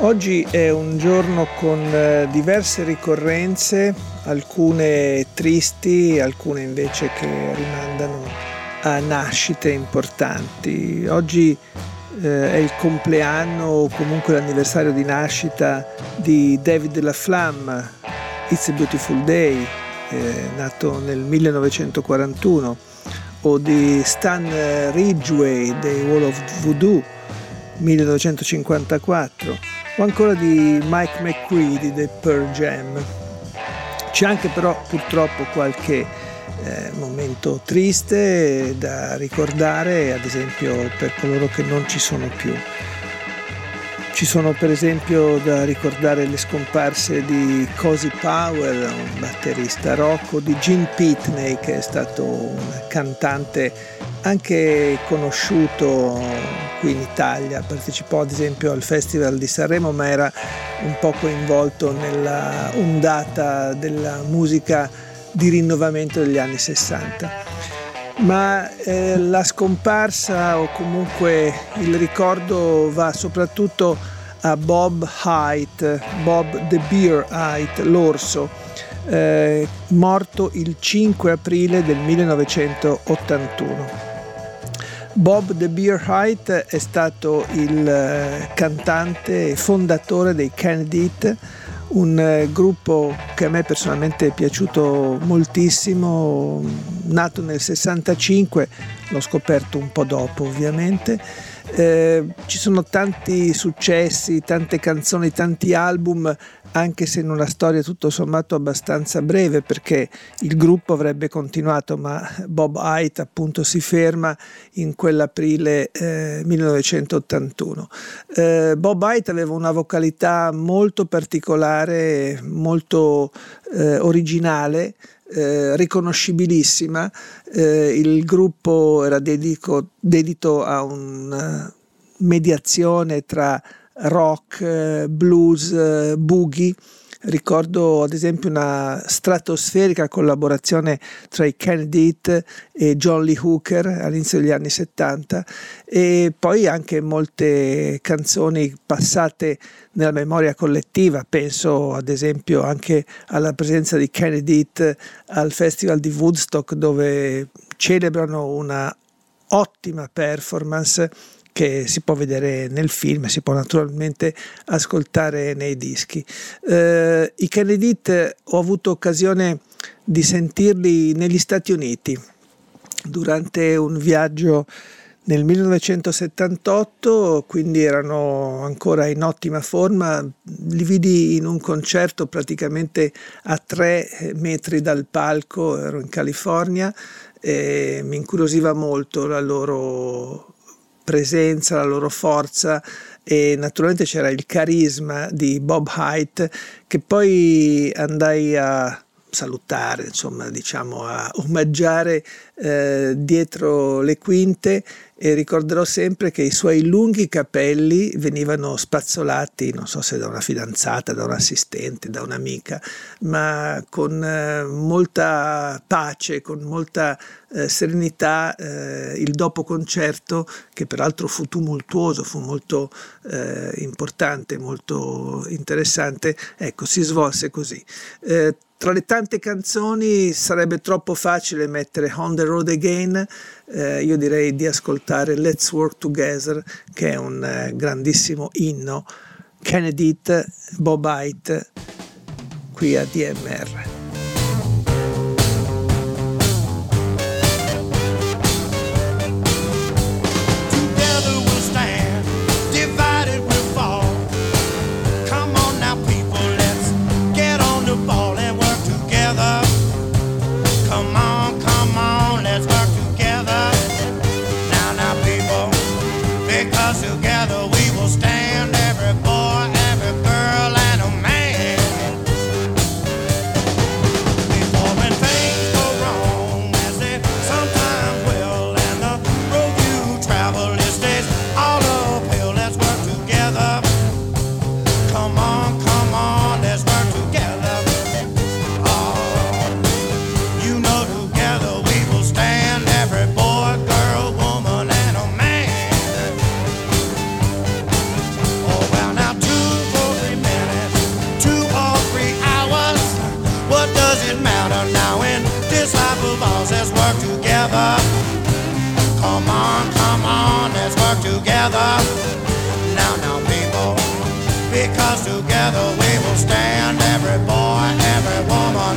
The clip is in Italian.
Oggi è un giorno con eh, diverse ricorrenze, alcune tristi, alcune invece che rimandano a nascite importanti. Oggi eh, è il compleanno o comunque l'anniversario di nascita di David LaFlamme, It's a Beautiful Day, eh, nato nel 1941, o di Stan Ridgway dei Wall of Voodoo, 1954 o ancora di Mike McCready dei Pearl Jam. C'è anche però purtroppo qualche eh, momento triste da ricordare, ad esempio per coloro che non ci sono più. Ci sono per esempio da ricordare le scomparse di Cozy Powell, un batterista rock, o di Gene Pitney che è stato un cantante anche conosciuto qui in Italia, partecipò ad esempio al Festival di Sanremo ma era un po' coinvolto nella ondata della musica di rinnovamento degli anni 60. Ma eh, la scomparsa o comunque il ricordo va soprattutto a Bob Haidt, Bob the Beer Haidt, l'orso, eh, morto il 5 aprile del 1981. Bob The Beer Height è stato il eh, cantante e fondatore dei Kennedy un eh, gruppo che a me personalmente è piaciuto moltissimo, nato nel 65, l'ho scoperto un po' dopo ovviamente. Eh, ci sono tanti successi, tante canzoni, tanti album anche se in una storia tutto sommato abbastanza breve perché il gruppo avrebbe continuato ma Bob Haidt appunto si ferma in quell'aprile eh, 1981. Eh, Bob Haidt aveva una vocalità molto particolare, molto eh, originale, eh, riconoscibilissima. Eh, il gruppo era dedico, dedito a una mediazione tra rock, eh, blues, eh, boogie. Ricordo ad esempio una stratosferica collaborazione tra i Kennedy e John Lee Hooker all'inizio degli anni 70 e poi anche molte canzoni passate nella memoria collettiva, penso ad esempio anche alla presenza di Kennedy al Festival di Woodstock dove celebrano una ottima performance che si può vedere nel film, si può naturalmente ascoltare nei dischi. Eh, I Kennedy ho avuto occasione di sentirli negli Stati Uniti durante un viaggio nel 1978, quindi erano ancora in ottima forma, li vidi in un concerto praticamente a tre metri dal palco, ero in California e mi incuriosiva molto la loro presenza, la loro forza e naturalmente c'era il carisma di Bob Haidt che poi andai a salutare, insomma, diciamo a omaggiare eh, dietro le quinte e ricorderò sempre che i suoi lunghi capelli venivano spazzolati, non so se da una fidanzata, da un assistente, da un'amica, ma con eh, molta pace, con molta eh, serenità eh, il dopo concerto, che peraltro fu tumultuoso, fu molto eh, importante, molto interessante, ecco, si svolse così. Tra le tante canzoni sarebbe troppo facile mettere On the Road Again, eh, io direi di ascoltare Let's Work Together, che è un eh, grandissimo inno. Kennedy, Bob Haidt, qui a DMR. on my down and now in this life let's work together. Come on, come on, let's work together. Now, now, people, because together we will stand every boy, every woman,